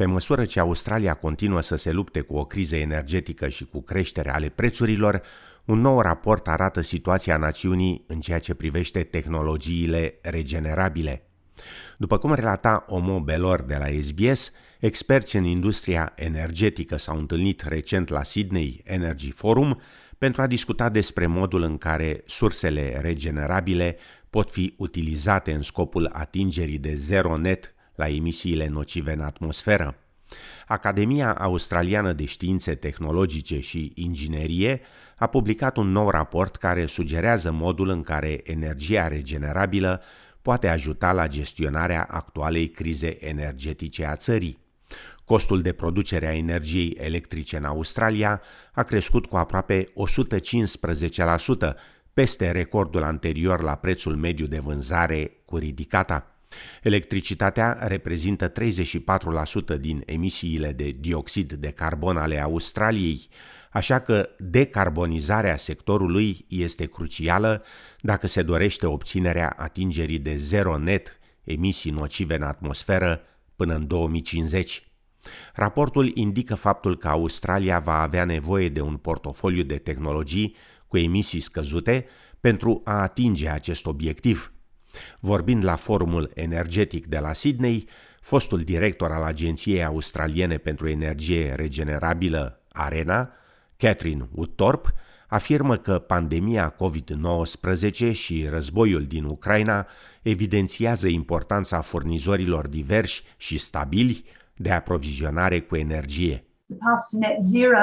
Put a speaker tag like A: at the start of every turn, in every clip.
A: Pe măsură ce Australia continuă să se lupte cu o criză energetică și cu creșterea ale prețurilor, un nou raport arată situația națiunii în ceea ce privește tehnologiile regenerabile. După cum relata Omo Belor de la SBS, experți în industria energetică s-au întâlnit recent la Sydney Energy Forum pentru a discuta despre modul în care sursele regenerabile pot fi utilizate în scopul atingerii de zero net la emisiile nocive în atmosferă. Academia Australiană de Științe Tehnologice și Inginerie a publicat un nou raport care sugerează modul în care energia regenerabilă poate ajuta la gestionarea actualei crize energetice a țării. Costul de producere a energiei electrice în Australia a crescut cu aproape 115%, peste recordul anterior la prețul mediu de vânzare cu ridicata. Electricitatea reprezintă 34% din emisiile de dioxid de carbon ale Australiei, așa că decarbonizarea sectorului este crucială dacă se dorește obținerea atingerii de zero net emisii nocive în atmosferă până în 2050. Raportul indică faptul că Australia va avea nevoie de un portofoliu de tehnologii cu emisii scăzute pentru a atinge acest obiectiv. Vorbind la forumul energetic de la Sydney, fostul director al Agenției Australiene pentru Energie Regenerabilă, ARENA, Catherine Woodthorpe, afirmă că pandemia COVID-19 și războiul din Ucraina evidențiază importanța furnizorilor diversi și stabili de aprovizionare cu energie.
B: The path to net zero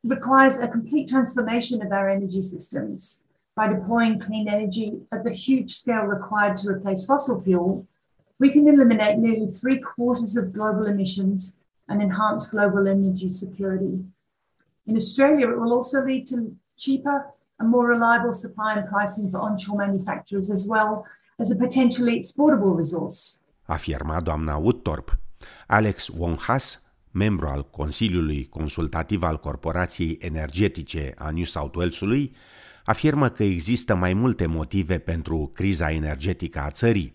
B: requires a complete transformation of our energy systems by deploying clean energy at the huge scale required to replace fossil fuel. We can eliminate nearly three quarters of global emissions and enhance global energy security. In Australia, it will also lead to cheaper and more reliable supply and pricing for onshore manufacturers as well as a potentially exportable resource.
A: Afirma doamna Woodthorpe. Alex Wonhas, membru al Consiliului Consultativ al Corporației Energetice a New South Walesului, afirmă că există mai multe motive pentru criza energetică a țării.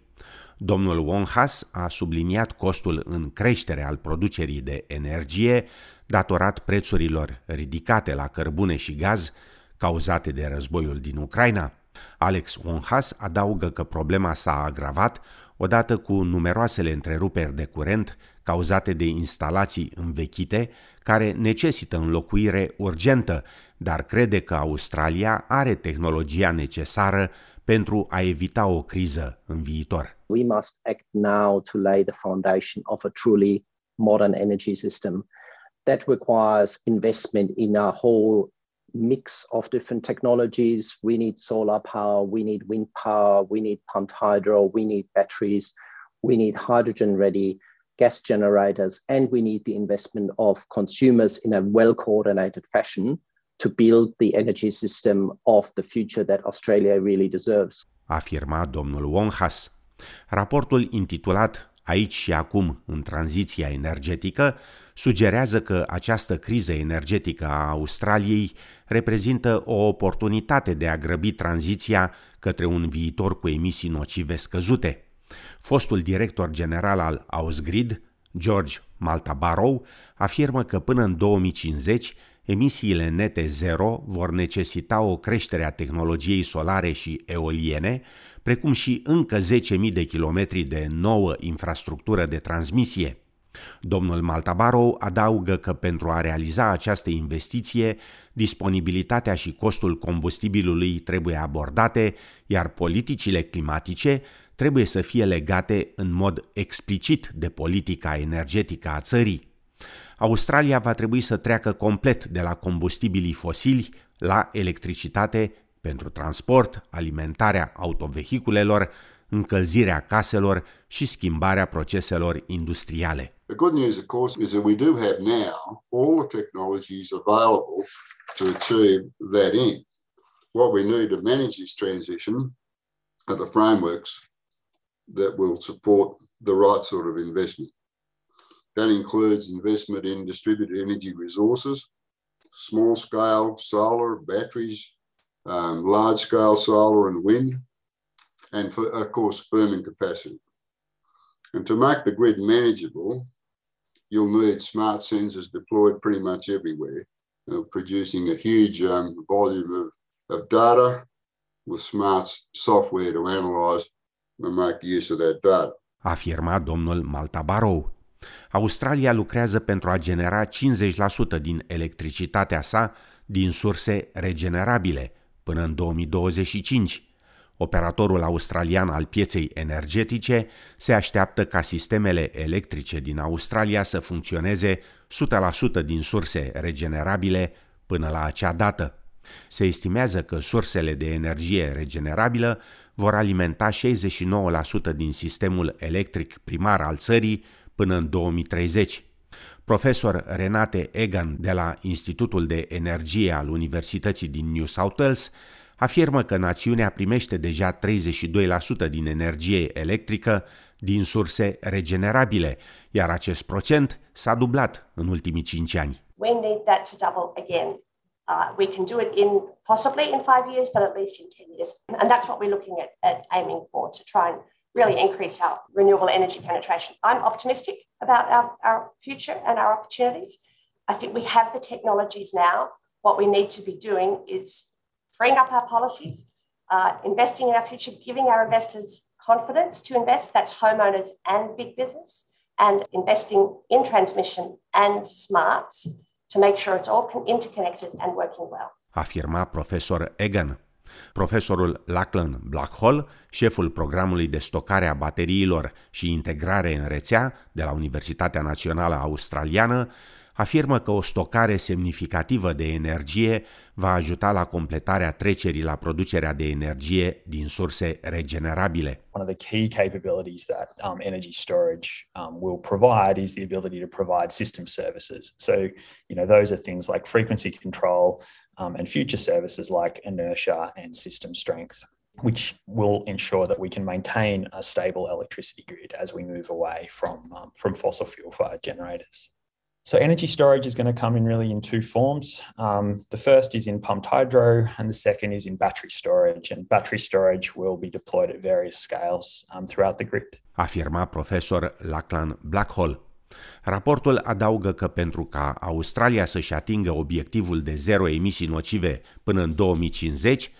A: Domnul Wonhas a subliniat costul în creștere al producerii de energie datorat prețurilor ridicate la cărbune și gaz cauzate de războiul din Ucraina. Alex Wonhas adaugă că problema s-a agravat odată cu numeroasele întreruperi de curent cauzate de instalații învechite care necesită înlocuire urgentă, dar crede că Australia are tehnologia necesară pentru a evita o criză în viitor.
C: We must act now to lay the foundation of a truly modern energy system. That requires investment in a whole mix of different technologies. We need solar power, we need wind power, we need pumped hydro, we need batteries, we need hydrogen ready gas generators, and we need the investment of consumers in a well coordinated fashion to build the energy system of the future that Australia really deserves.
A: Afirma domnul Wonhas. Raportul intitulat Aici și acum, în tranziția energetică, sugerează că această criză energetică a Australiei reprezintă o oportunitate de a grăbi tranziția către un viitor cu emisii nocive scăzute. Fostul director general al Ausgrid, George Maltabarrow, afirmă că până în 2050 emisiile nete zero vor necesita o creștere a tehnologiei solare și eoliene, precum și încă 10.000 de kilometri de nouă infrastructură de transmisie. Domnul Maltabaro adaugă că pentru a realiza această investiție, disponibilitatea și costul combustibilului trebuie abordate, iar politicile climatice trebuie să fie legate în mod explicit de politica energetică a țării. Australia va trebui să treacă complet de la combustibilii fosili la electricitate pentru transport, alimentarea autovehiculelor, încălzirea caselor și schimbarea proceselor industriale.
D: The good news, of course, is that we do have now all the technologies available to achieve that end. What we need to manage this transition are the frameworks that will support the right sort of investment. That includes investment in distributed energy resources, small scale solar, batteries, um, large scale solar and wind, and for, of course, firming capacity. And to make the grid manageable, you'll need smart sensors deployed pretty much everywhere, uh, producing a huge um, volume of, of data with smart software to analyze and make use of that data.
A: Afirma domnul Malta. Australia lucrează pentru a genera 50% din electricitatea sa din surse regenerabile până în 2025. Operatorul australian al pieței energetice se așteaptă ca sistemele electrice din Australia să funcționeze 100% din surse regenerabile până la acea dată. Se estimează că sursele de energie regenerabilă vor alimenta 69% din sistemul electric primar al țării până în 2030. Profesor Renate Egan de la Institutul de Energie al Universității din New South Wales afirmă că națiunea primește deja 32% din energie electrică din surse regenerabile, iar acest procent s-a dublat în ultimii 5 ani.
E: We need that to double again. Uh, we can do it in possibly in five years, but at least in 10 years. And that's what we're looking at, at aiming for to try and really increase our renewable energy penetration. I'm optimistic about our, our future and our opportunities. I think we have the technologies now. What we need to be doing is freeing up our policies, uh, investing in our future, giving our investors confidence to invest. That's homeowners and big business, and investing in transmission and smarts to make sure it's all interconnected and working well.
A: Afirma Professor Egan. Profesorul Lachlan Blackhall, șeful programului de stocare a bateriilor și integrare în rețea de la Universitatea Națională Australiană, afirmă că o stocare semnificativă de energie va ajuta la completarea trecerii la producerea de energie din surse regenerabile.
F: One of the key capabilities that um, energy storage um, will provide is the ability to provide system services. So, you know, those are things like frequency control um, and future services like inertia and system strength which will ensure that we can maintain a stable electricity grid as we move away from, um, from fossil fuel fired generators. So energy storage is going to come in really in two forms. Um, the first is in pumped hydro, and the second is in battery storage. And battery storage will be deployed at various scales um, throughout the grid.
A: Afirma profesor Lachlan Blackhall. Raportul adaugă că pentru ca Australia să-și atingă obiectivul de zero emisii nocive până în 2050,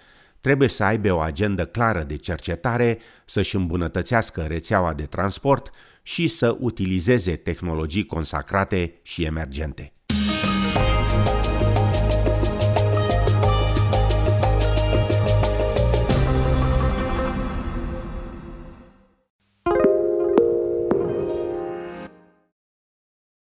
A: trebuie să aibă o agendă clară de cercetare, să-și îmbunătățească rețeaua de transport și să utilizeze tehnologii consacrate și emergente.